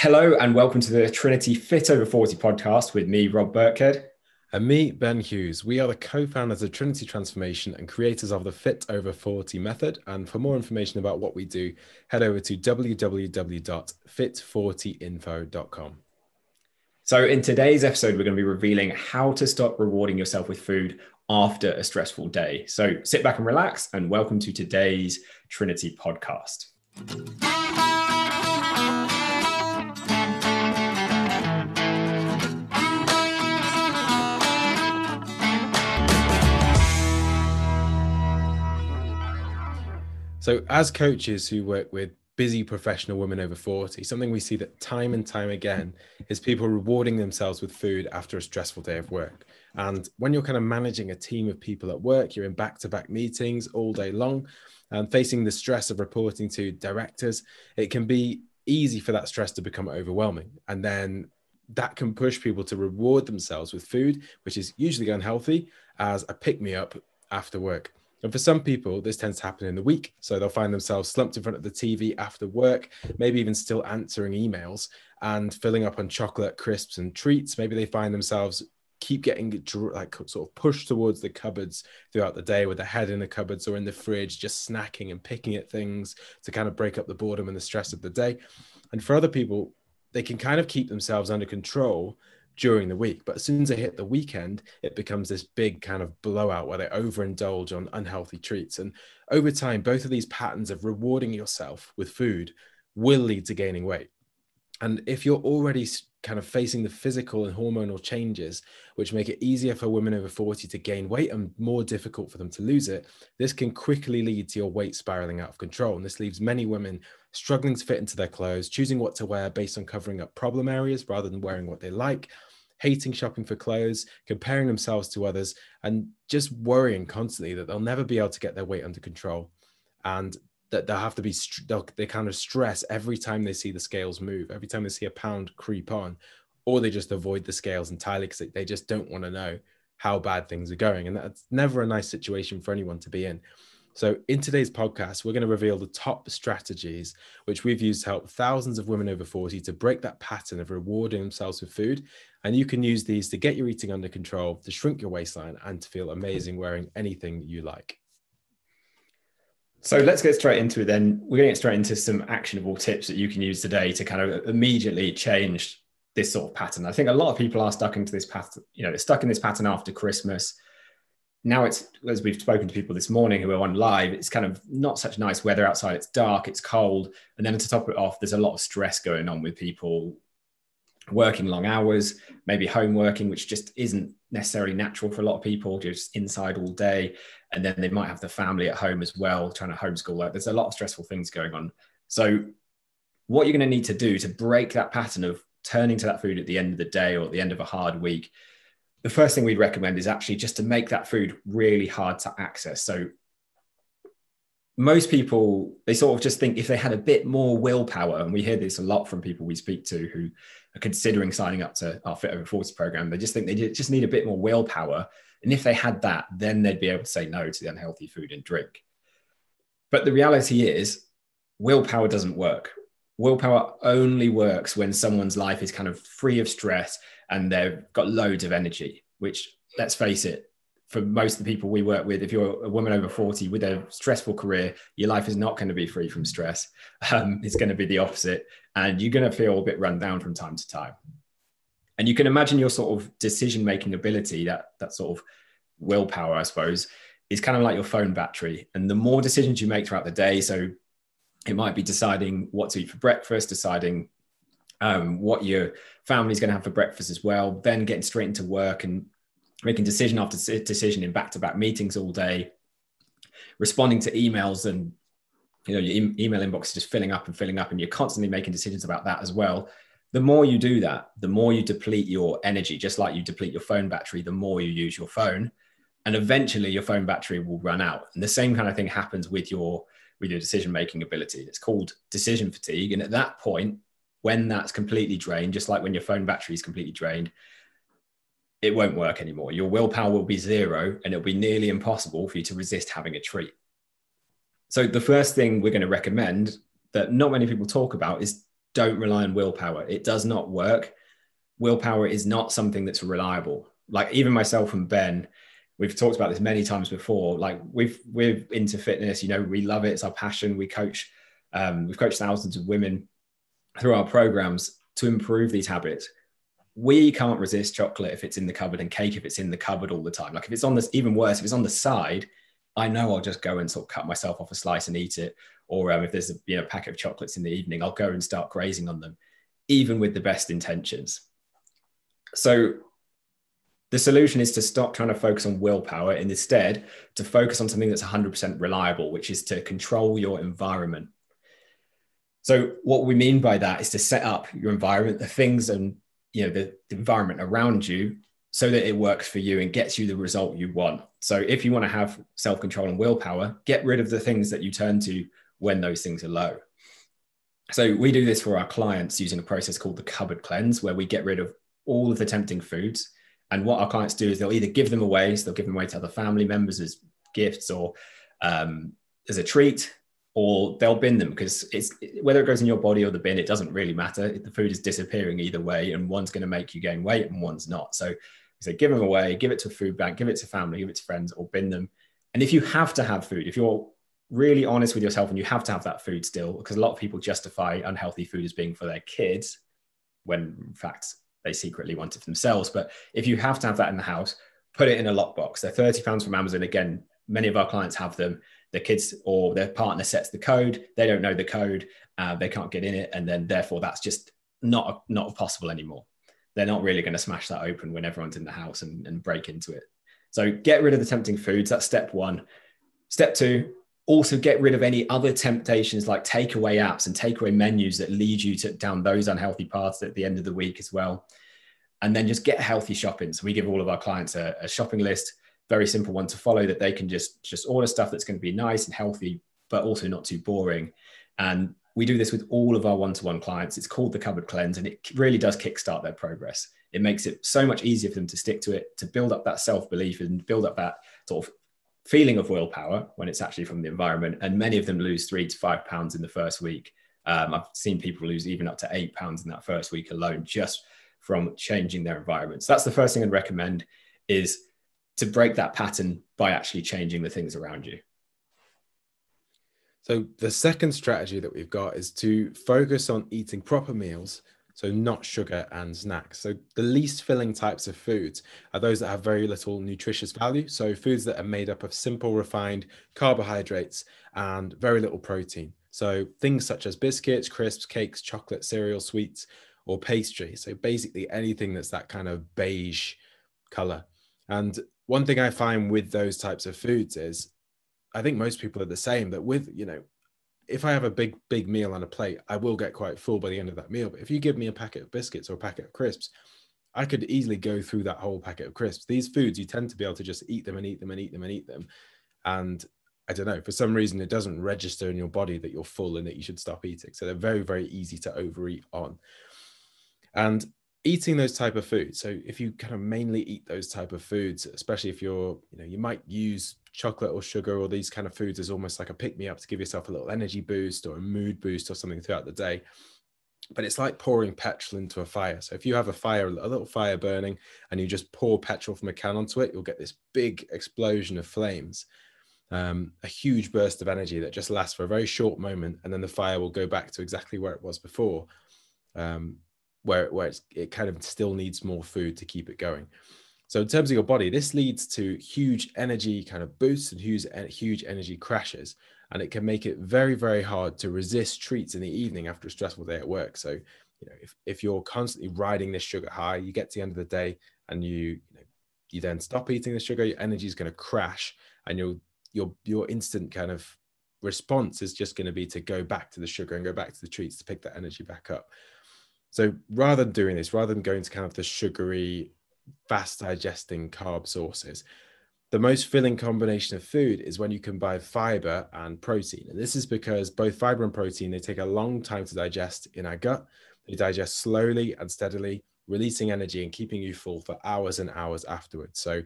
Hello and welcome to the Trinity Fit Over 40 podcast with me, Rob Burkhead. And me, Ben Hughes. We are the co founders of Trinity Transformation and creators of the Fit Over 40 method. And for more information about what we do, head over to www.fit40info.com. So, in today's episode, we're going to be revealing how to stop rewarding yourself with food after a stressful day. So, sit back and relax, and welcome to today's Trinity podcast. So, as coaches who work with busy professional women over 40, something we see that time and time again is people rewarding themselves with food after a stressful day of work. And when you're kind of managing a team of people at work, you're in back to back meetings all day long and facing the stress of reporting to directors, it can be easy for that stress to become overwhelming. And then that can push people to reward themselves with food, which is usually unhealthy, as a pick me up after work. And for some people, this tends to happen in the week. So they'll find themselves slumped in front of the TV after work, maybe even still answering emails and filling up on chocolate, crisps, and treats. Maybe they find themselves keep getting like sort of pushed towards the cupboards throughout the day with their head in the cupboards or in the fridge, just snacking and picking at things to kind of break up the boredom and the stress of the day. And for other people, they can kind of keep themselves under control during the week. But as soon as they hit the weekend, it becomes this big kind of blowout where they overindulge on unhealthy treats. And over time, both of these patterns of rewarding yourself with food will lead to gaining weight. And if you're already kind of facing the physical and hormonal changes, which make it easier for women over 40 to gain weight and more difficult for them to lose it, this can quickly lead to your weight spiraling out of control. And this leaves many women struggling to fit into their clothes, choosing what to wear based on covering up problem areas rather than wearing what they like, hating shopping for clothes, comparing themselves to others, and just worrying constantly that they'll never be able to get their weight under control. And that they'll have to be, they kind of stress every time they see the scales move, every time they see a pound creep on, or they just avoid the scales entirely because they just don't want to know how bad things are going. And that's never a nice situation for anyone to be in. So, in today's podcast, we're going to reveal the top strategies which we've used to help thousands of women over 40 to break that pattern of rewarding themselves with food. And you can use these to get your eating under control, to shrink your waistline, and to feel amazing wearing anything you like. So let's get straight into it then. We're going to get straight into some actionable tips that you can use today to kind of immediately change this sort of pattern. I think a lot of people are stuck into this pattern, you know, they're stuck in this pattern after Christmas now it's as we've spoken to people this morning who are on live it's kind of not such nice weather outside. It's dark it's cold. And then to top it off there's a lot of stress going on with people working long hours maybe home working which just isn't necessarily natural for a lot of people. Just inside all day. And then they might have the family at home as well trying to homeschool like there's a lot of stressful things going on. So what you're going to need to do to break that pattern of turning to that food at the end of the day or at the end of a hard week the first thing we'd recommend is actually just to make that food really hard to access. So most people they sort of just think if they had a bit more willpower and we hear this a lot from people we speak to who are considering signing up to our fit over 40 program they just think they just need a bit more willpower. And if they had that then they'd be able to say no to the unhealthy food and drink. But the reality is willpower doesn't work. Willpower only works when someone's life is kind of free of stress and they've got loads of energy, which let's face it, for most of the people we work with, if you're a woman over 40 with a stressful career, your life is not going to be free from stress. Um, it's going to be the opposite. And you're going to feel a bit run down from time to time. And you can imagine your sort of decision making ability, that, that sort of willpower, I suppose, is kind of like your phone battery. And the more decisions you make throughout the day, so it might be deciding what to eat for breakfast, deciding um, what your family's going to have for breakfast as well, then getting straight into work and making decision after decision in back-to-back meetings all day, responding to emails and you know your e- email inbox is just filling up and filling up, and you're constantly making decisions about that as well. The more you do that, the more you deplete your energy, just like you deplete your phone battery, the more you use your phone. And eventually your phone battery will run out. And the same kind of thing happens with your with your decision making ability. It's called decision fatigue. And at that point, when that's completely drained, just like when your phone battery is completely drained, it won't work anymore. Your willpower will be zero and it'll be nearly impossible for you to resist having a treat. So, the first thing we're going to recommend that not many people talk about is don't rely on willpower. It does not work. Willpower is not something that's reliable. Like even myself and Ben, we've talked about this many times before. Like we've we're into fitness, you know, we love it. It's our passion. We coach, um, we've coached thousands of women through our programs to improve these habits. We can't resist chocolate if it's in the cupboard and cake if it's in the cupboard all the time. Like if it's on this, even worse, if it's on the side, I know I'll just go and sort of cut myself off a slice and eat it. Or um, if there's a you know packet of chocolates in the evening, I'll go and start grazing on them, even with the best intentions. So the solution is to stop trying to focus on willpower and instead to focus on something that's 100% reliable, which is to control your environment. So what we mean by that is to set up your environment, the things and you know the, environment around you so that it works for you and gets you the result you want. So if you want to have self-control and willpower, get rid of the things that you turn to when those things are low. So we do this for our clients using a process called the cupboard cleanse, where we get rid of all of the tempting foods. And what our clients do is they'll either give them away, so they'll give them away to other family members as gifts or um, as a treat, or they'll bin them because it's whether it goes in your body or the bin, it doesn't really matter. The food is disappearing either way, and one's going to make you gain weight and one's not. So say give them away, give it to a food bank, give it to family, give it to friends, or bin them. And if you have to have food, if you're really honest with yourself and you have to have that food still, because a lot of people justify unhealthy food as being for their kids, when in fact they secretly want it for themselves. But if you have to have that in the house, put it in a lockbox. They're 30 pounds from Amazon. Again, many of our clients have them. The kids or their partner sets the code. They don't know the code. Uh, they can't get in it. And then therefore that's just not, not possible anymore. They're not really going to smash that open when everyone's in the house and, and break into it. So get rid of the tempting foods. That's step one. Step two, also get rid of any other temptations like takeaway apps and takeaway menus that lead you to down those unhealthy paths at the end of the week as well and then just get healthy shopping so we give all of our clients a, a shopping list very simple one to follow that they can just just order stuff that's going to be nice and healthy but also not too boring and we do this with all of our one-to-one clients it's called the cupboard cleanse and it really does kickstart their progress it makes it so much easier for them to stick to it to build up that self-belief and build up that sort of feeling of willpower when it's actually from the environment. And many of them lose three to five pounds in the first week. Um, I've seen people lose even up to eight pounds in that first week alone, just from changing their environment. So that's the first thing I'd recommend is to break that pattern by actually changing the things around you. So the second strategy that we've got is to focus on eating proper meals so not sugar and snacks. So the least filling types of foods are those that have very little nutritious value. So foods that are made up of simple refined carbohydrates and very little protein. So things such as biscuits, crisps, cakes, chocolate, cereal, sweets, or pastry. So basically anything that's that kind of beige color. And one thing I find with those types of foods is I think most people are the same that with, you know, if I have a big, big meal on a plate, I will get quite full by the end of that meal. But if you give me a packet of biscuits or a packet of crisps, I could easily go through that whole packet of crisps. These foods, you tend to be able to just eat them and eat them and eat them and eat them. And I don't know, for some reason, it doesn't register in your body that you're full and that you should stop eating. So they're very, very easy to overeat on. And eating those type of foods. So if you kind of mainly eat those type of foods especially if you're you know you might use chocolate or sugar or these kind of foods as almost like a pick me up to give yourself a little energy boost or a mood boost or something throughout the day. But it's like pouring petrol into a fire. So if you have a fire a little fire burning and you just pour petrol from a can onto it you'll get this big explosion of flames. Um, a huge burst of energy that just lasts for a very short moment and then the fire will go back to exactly where it was before. Um, where, where it kind of still needs more food to keep it going. So in terms of your body, this leads to huge energy kind of boosts and huge, huge energy crashes. And it can make it very, very hard to resist treats in the evening after a stressful day at work. So, you know, if, if you're constantly riding this sugar high, you get to the end of the day and you, you, know, you then stop eating the sugar, your energy is going to crash and your, your, your instant kind of response is just going to be to go back to the sugar and go back to the treats to pick that energy back up. So rather than doing this, rather than going to kind of the sugary, fast digesting carb sources, the most filling combination of food is when you combine fiber and protein. And this is because both fiber and protein, they take a long time to digest in our gut. They digest slowly and steadily, releasing energy and keeping you full for hours and hours afterwards. So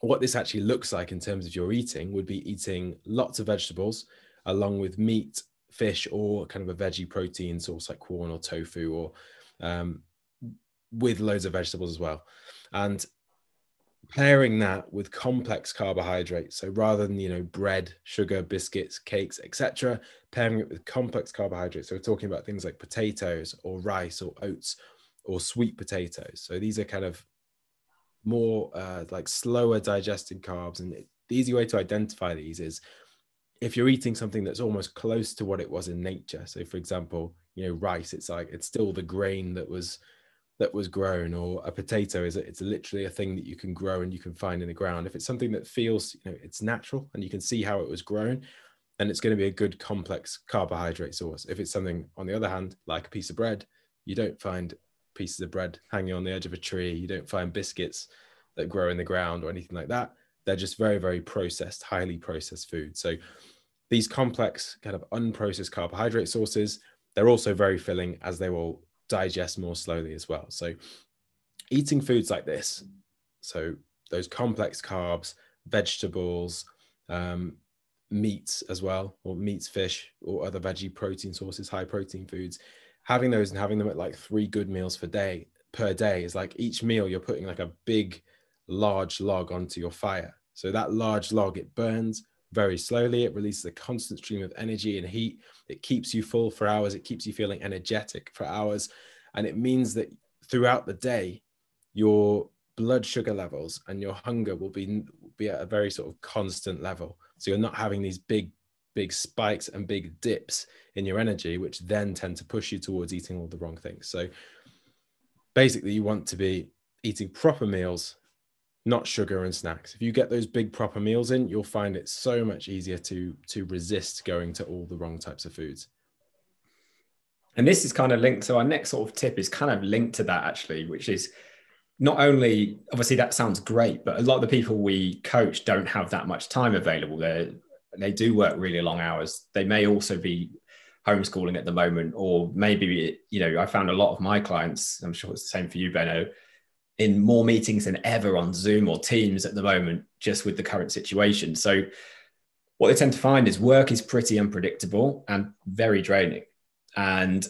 what this actually looks like in terms of your eating would be eating lots of vegetables along with meat, fish or kind of a veggie protein source like Quorn or tofu or um, with loads of vegetables as well. And pairing that with complex carbohydrates so rather than you know bread sugar biscuits cakes etc pairing it with complex carbohydrates so we're talking about things like potatoes or rice or oats or sweet potatoes so these are kind of more uh, like slower digested carbs and the easy way to identify these is if you're eating something that's almost close to what it was in nature so for example you know rice it's like it's still the grain that was that was grown or a potato is it's literally a thing that you can grow and you can find in the ground. If it's something that feels you know it's natural and you can see how it was grown then it's going to be a good complex carbohydrate source. If it's something on the other hand like a piece of bread you don't find pieces of bread hanging on the edge of a tree you don't find biscuits that grow in the ground or anything like that. They're just very very processed highly processed food. So these complex kind of unprocessed carbohydrate sources they're also very filling as they will digest more slowly as well. So, eating foods like this, so those complex carbs, vegetables, um, meats as well, or meats, fish, or other veggie protein sources, high protein foods, having those and having them at like three good meals per day per day is like each meal you're putting like a big, large log onto your fire. So that large log it burns very slowly. It releases a constant stream of energy and heat. It keeps you full for hours. It keeps you feeling energetic for hours. And it means that throughout the day, your blood sugar levels and your hunger will be, be at a very sort of constant level. So you're not having these big, big spikes and big dips in your energy, which then tend to push you towards eating all the wrong things. So basically, you want to be eating proper meals not sugar and snacks. If you get those big proper meals in, you'll find it so much easier to to resist going to all the wrong types of foods. And this is kind of linked. So our next sort of tip is kind of linked to that actually, which is not only obviously that sounds great, but a lot of the people we coach don't have that much time available. They they do work really long hours. They may also be homeschooling at the moment, or maybe you know I found a lot of my clients. I'm sure it's the same for you, Benno in more meetings than ever on Zoom or Teams at the moment, just with the current situation. So, what they tend to find is work is pretty unpredictable and very draining. And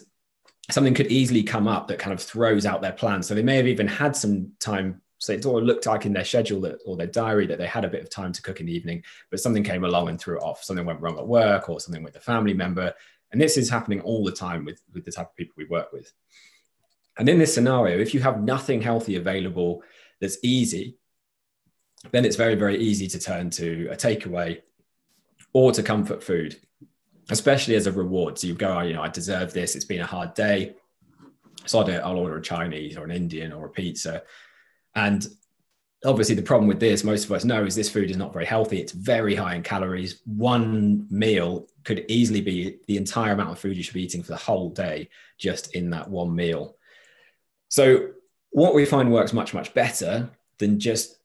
something could easily come up that kind of throws out their plans. So, they may have even had some time. So, it all looked like in their schedule that, or their diary that they had a bit of time to cook in the evening, but something came along and threw it off. Something went wrong at work or something with a family member. And this is happening all the time with, with the type of people we work with. And in this scenario, if you have nothing healthy available that's easy, then it's very, very easy to turn to a takeaway or to comfort food, especially as a reward. So you go, oh, you know, I deserve this. It's been a hard day. So I'll, do, I'll order a Chinese or an Indian or a pizza. And obviously, the problem with this, most of us know, is this food is not very healthy. It's very high in calories. One meal could easily be the entire amount of food you should be eating for the whole day just in that one meal. So what we find works much, much better than just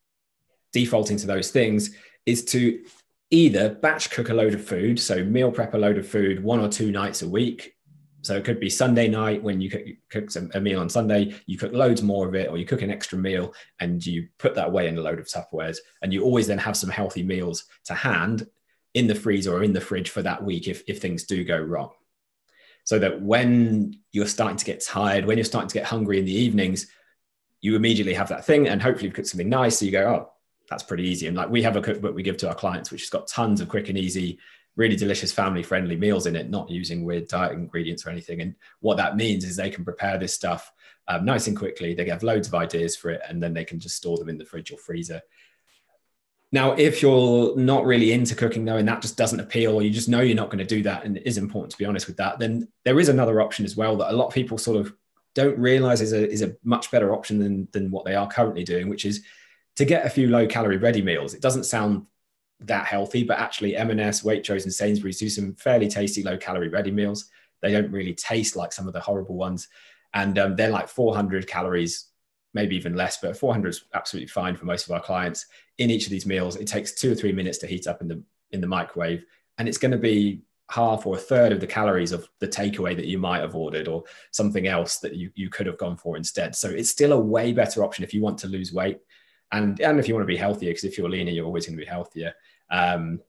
defaulting to those things is to either batch cook a load of food, so meal prep a load of food one or two nights a week. So it could be Sunday night when you cook, a meal on Sunday, you cook loads more of it, or you cook an extra meal and you put that away in a load of Tupperwares. And you always then have some healthy meals to hand in the freezer or in the fridge for that week if, if things do go wrong so that when you're starting to get tired, when you're starting to get hungry in the evenings, you immediately have that thing and hopefully you've cooked something nice. So you go, oh, that's pretty easy. And like we have a cookbook we give to our clients, which has got tons of quick and easy, really delicious family friendly meals in it, not using weird diet ingredients or anything. And what that means is they can prepare this stuff um, nice and quickly. They have loads of ideas for it and then they can just store them in the fridge or freezer. Now, if you're not really into cooking though, and that just doesn't appeal, or you just know you're not going to do that, and it is important to be honest with that, then there is another option as well that a lot of people sort of don't realize is a, is a much better option than, than what they are currently doing, which is to get a few low calorie ready meals. It doesn't sound that healthy, but actually M&S, Waitrose and Sainsbury's do some fairly tasty low calorie ready meals. They don't really taste like some of the horrible ones. And um, they're like 400 calories maybe even less, but 400 is absolutely fine for most of our clients. In each of these meals, it takes two or three minutes to heat up in the in the microwave, and it's going to be half or a third of the calories of the takeaway that you might have ordered or something else that you, you could have gone for instead. So it's still a way better option if you want to lose weight and, and if you want to be healthier, because if you're leaner, you're always going to be healthier. Um,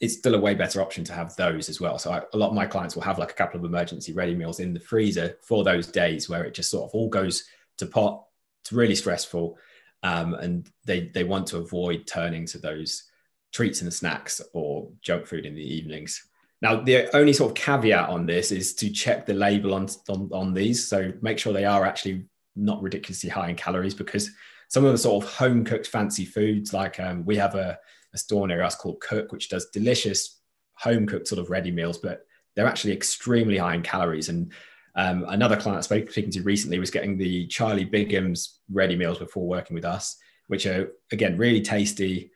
it's still a way better option to have those as well. So I, a lot of my clients will have like a couple of emergency ready meals in the freezer for those days where it just sort of all goes to pot. It's really stressful, um, and they they want to avoid turning to those treats and snacks or junk food in the evenings. Now, the only sort of caveat on this is to check the label on, on, on these. So make sure they are actually not ridiculously high in calories because some of the sort of home cooked fancy foods, like um, we have a a store near us called Cook, which does delicious home cooked sort of ready meals, but they're actually extremely high in calories. And um, another client I spoke speaking to recently was getting the Charlie Bigham's ready meals before working with us, which are again really tasty.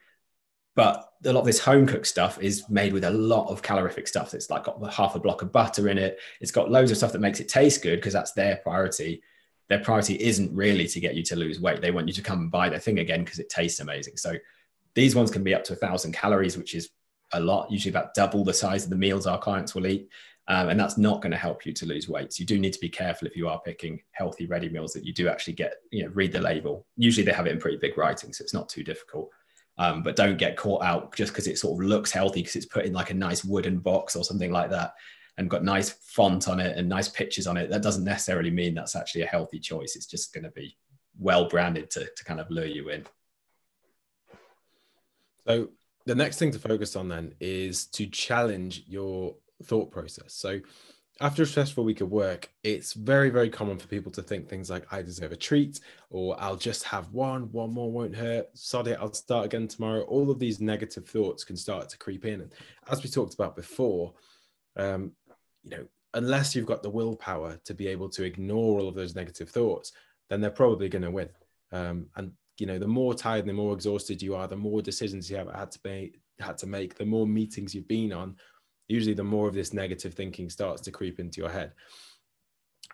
But a lot of this home cooked stuff is made with a lot of calorific stuff. It's like got half a block of butter in it. It's got loads of stuff that makes it taste good because that's their priority. Their priority isn't really to get you to lose weight. They want you to come and buy their thing again because it tastes amazing. So these ones can be up to a thousand calories, which is a lot, usually about double the size of the meals our clients will eat. Um, and that's not going to help you to lose weight. So you do need to be careful if you are picking healthy ready meals that you do actually get, you know, read the label. Usually they have it in pretty big writing, so it's not too difficult. Um, but don't get caught out just because it sort of looks healthy because it's put in like a nice wooden box or something like that and got nice font on it and nice pictures on it. That doesn't necessarily mean that's actually a healthy choice. It's just going to be well branded to, to kind of lure you in. So the next thing to focus on then is to challenge your thought process. So after a stressful week of work, it's very, very common for people to think things like, I deserve a treat, or I'll just have one, one more won't hurt, sod it, I'll start again tomorrow. All of these negative thoughts can start to creep in. And as we talked about before, um, you know, unless you've got the willpower to be able to ignore all of those negative thoughts, then they're probably going to win. Um, and you know the more tired and the more exhausted you are the more decisions you have had to make had to make the more meetings you've been on usually the more of this negative thinking starts to creep into your head.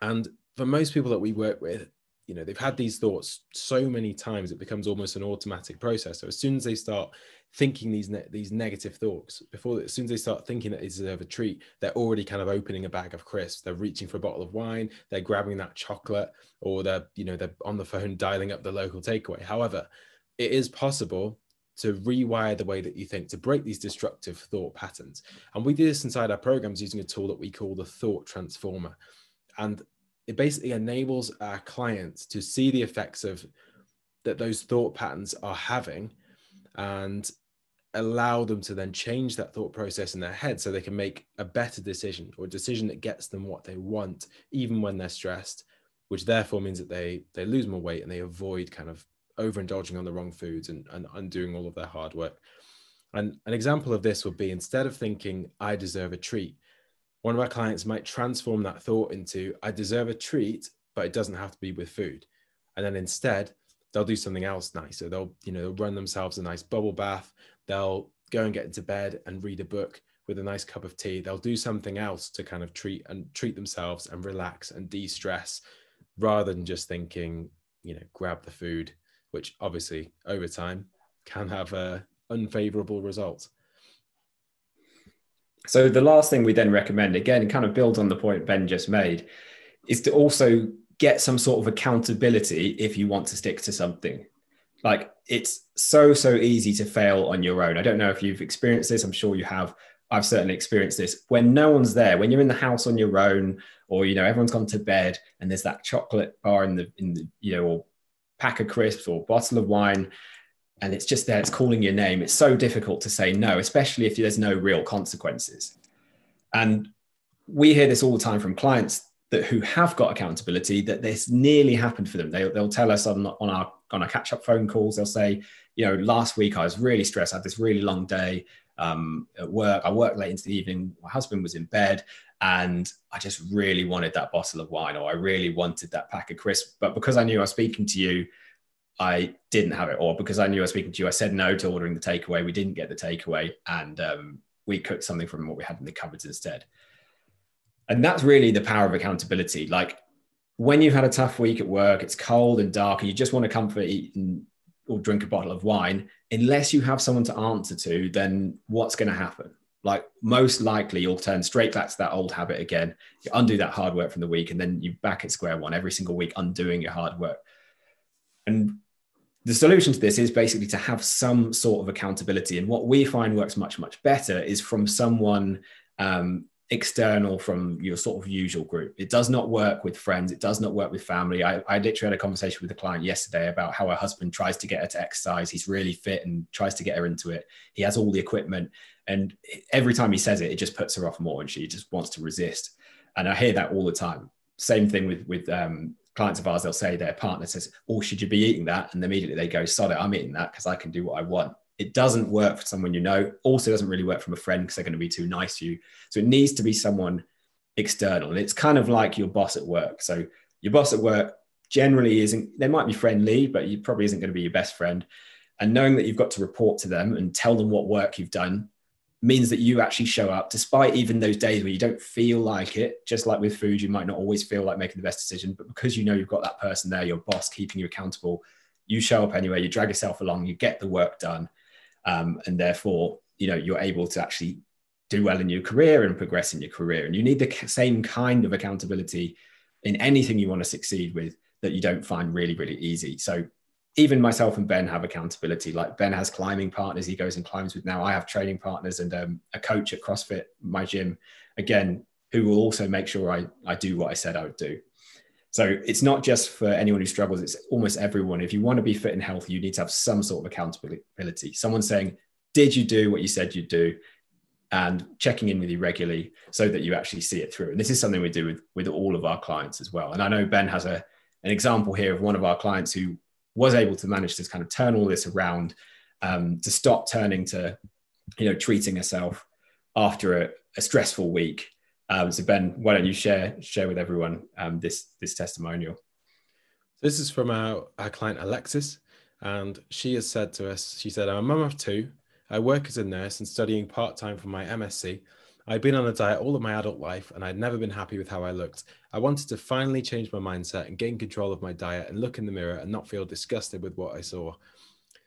And for most people that we work with you know they've had these thoughts so many times it becomes almost an automatic process. So as soon as they start thinking these ne- these negative thoughts before as soon as they start thinking that they deserve a treat they're already kind of opening a bag of crisps. They're reaching for a bottle of wine. They're grabbing that chocolate or they're you know they're on the phone dialing up the local takeaway. However it is possible to rewire the way that you think to break these destructive thought patterns. And we do this inside our programs using a tool that we call the thought transformer. And it basically enables our clients to see the effects of that those thought patterns are having and allow them to then change that thought process in their head so they can make a better decision or a decision that gets them what they want even when they're stressed which therefore means that they they lose more weight and they avoid kind of overindulging on the wrong foods and, and undoing all of their hard work and an example of this would be instead of thinking i deserve a treat one of our clients might transform that thought into I deserve a treat, but it doesn't have to be with food. And then instead, they'll do something else nice. So they'll, you know, they'll run themselves a nice bubble bath. They'll go and get into bed and read a book with a nice cup of tea. They'll do something else to kind of treat and treat themselves and relax and de-stress rather than just thinking, you know, grab the food, which obviously over time can have a unfavorable result. So the last thing we then recommend, again, kind of builds on the point Ben just made, is to also get some sort of accountability if you want to stick to something. Like it's so, so easy to fail on your own. I don't know if you've experienced this. I'm sure you have. I've certainly experienced this. When no one's there, when you're in the house on your own, or you know, everyone's gone to bed and there's that chocolate bar in the in the, you know, or pack of crisps or bottle of wine and it's just there, it's calling your name. It's so difficult to say no, especially if there's no real consequences. And we hear this all the time from clients that who have got accountability that this nearly happened for them. They, they'll tell us on, on our on our catch up phone calls. They'll say, you know, last week I was really stressed. I had this really long day um, at work. I worked late into the evening. My husband was in bed, and I just really wanted that bottle of wine, or I really wanted that pack of crisps. But because I knew I was speaking to you, I didn't have it, or because I knew I was speaking to you, I said no to ordering the takeaway. We didn't get the takeaway, and um, we cooked something from what we had in the cupboards instead. And that's really the power of accountability. Like when you've had a tough week at work, it's cold and dark, and you just want to comfort, eat, and, or drink a bottle of wine. Unless you have someone to answer to, then what's going to happen? Like most likely, you'll turn straight back to that old habit again. You undo that hard work from the week, and then you're back at square one every single week, undoing your hard work. And the solution to this is basically to have some sort of accountability. And what we find works much, much better is from someone um, external from your sort of usual group. It does not work with friends. It does not work with family. I, I literally had a conversation with a client yesterday about how her husband tries to get her to exercise. He's really fit and tries to get her into it. He has all the equipment. And every time he says it, it just puts her off more and she just wants to resist. And I hear that all the time. Same thing with, with um, clients of ours, they'll say their partner says, Oh, should you be eating that? And immediately they go, Sod it, I'm eating that because I can do what I want. It doesn't work for someone you know, also doesn't really work from a friend because they're going to be too nice to you. So it needs to be someone external. And it's kind of like your boss at work. So your boss at work generally isn't, they might be friendly, but you probably isn't going to be your best friend. And knowing that you've got to report to them and tell them what work you've done means that you actually show up despite even those days where you don't feel like it just like with food you might not always feel like making the best decision but because you know you've got that person there your boss keeping you accountable you show up anyway you drag yourself along you get the work done um, and therefore you know you're able to actually do well in your career and progress in your career and you need the same kind of accountability in anything you want to succeed with that you don't find really really easy so even myself and Ben have accountability. Like Ben has climbing partners he goes and climbs with now. I have training partners and um, a coach at CrossFit, my gym, again, who will also make sure I, I do what I said I would do. So it's not just for anyone who struggles, it's almost everyone. If you want to be fit and healthy, you need to have some sort of accountability. Someone saying, Did you do what you said you'd do? And checking in with you regularly so that you actually see it through. And this is something we do with, with all of our clients as well. And I know Ben has a, an example here of one of our clients who was able to manage to kind of turn all this around um, to stop turning to, you know, treating herself after a, a stressful week. Um, so Ben, why don't you share share with everyone um, this this testimonial? This is from our, our client Alexis, and she has said to us, she said, "I'm a mum of two. I work as a nurse and studying part time for my MSc. I'd been on a diet all of my adult life and I'd never been happy with how I looked. I wanted to finally change my mindset and gain control of my diet and look in the mirror and not feel disgusted with what I saw.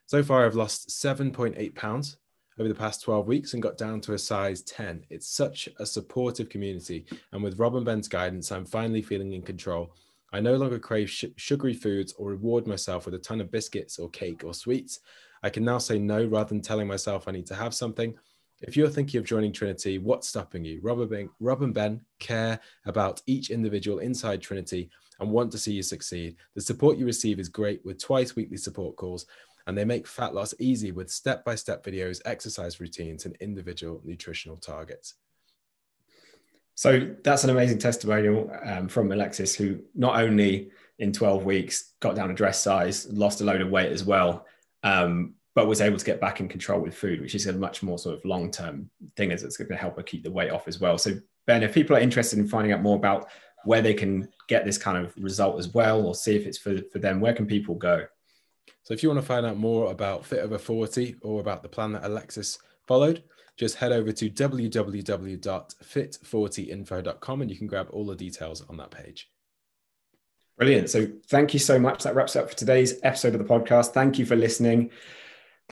So far, I've lost 7.8 pounds over the past 12 weeks and got down to a size 10. It's such a supportive community. And with Rob and Ben's guidance, I'm finally feeling in control. I no longer crave sh- sugary foods or reward myself with a ton of biscuits or cake or sweets. I can now say no rather than telling myself I need to have something. If you're thinking of joining Trinity, what's stopping you? Rob and, ben, Rob and Ben care about each individual inside Trinity and want to see you succeed. The support you receive is great with twice weekly support calls, and they make fat loss easy with step by step videos, exercise routines, and individual nutritional targets. So that's an amazing testimonial um, from Alexis, who not only in 12 weeks got down a dress size, lost a load of weight as well, um, but was able to get back in control with food, which is a much more sort of long term thing as it's going to help her keep the weight off as well. So, Ben, if people are interested in finding out more about where they can get this kind of result as well, or see if it's for, for them, where can people go? So, if you want to find out more about Fit Over 40 or about the plan that Alexis followed, just head over to www.fit40info.com and you can grab all the details on that page. Brilliant. So, thank you so much. That wraps up for today's episode of the podcast. Thank you for listening.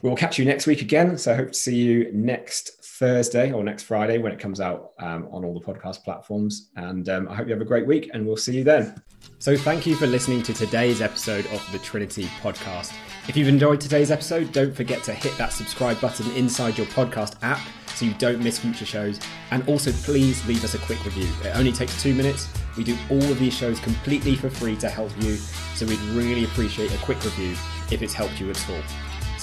We'll catch you next week again. So I hope to see you next Thursday or next Friday when it comes out um, on all the podcast platforms. And um, I hope you have a great week and we'll see you then. So thank you for listening to today's episode of the Trinity podcast. If you've enjoyed today's episode, don't forget to hit that subscribe button inside your podcast app so you don't miss future shows. And also, please leave us a quick review. It only takes two minutes. We do all of these shows completely for free to help you. So we'd really appreciate a quick review if it's helped you at all.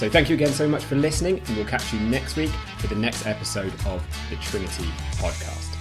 So thank you again so much for listening, and we'll catch you next week for the next episode of the Trinity Podcast.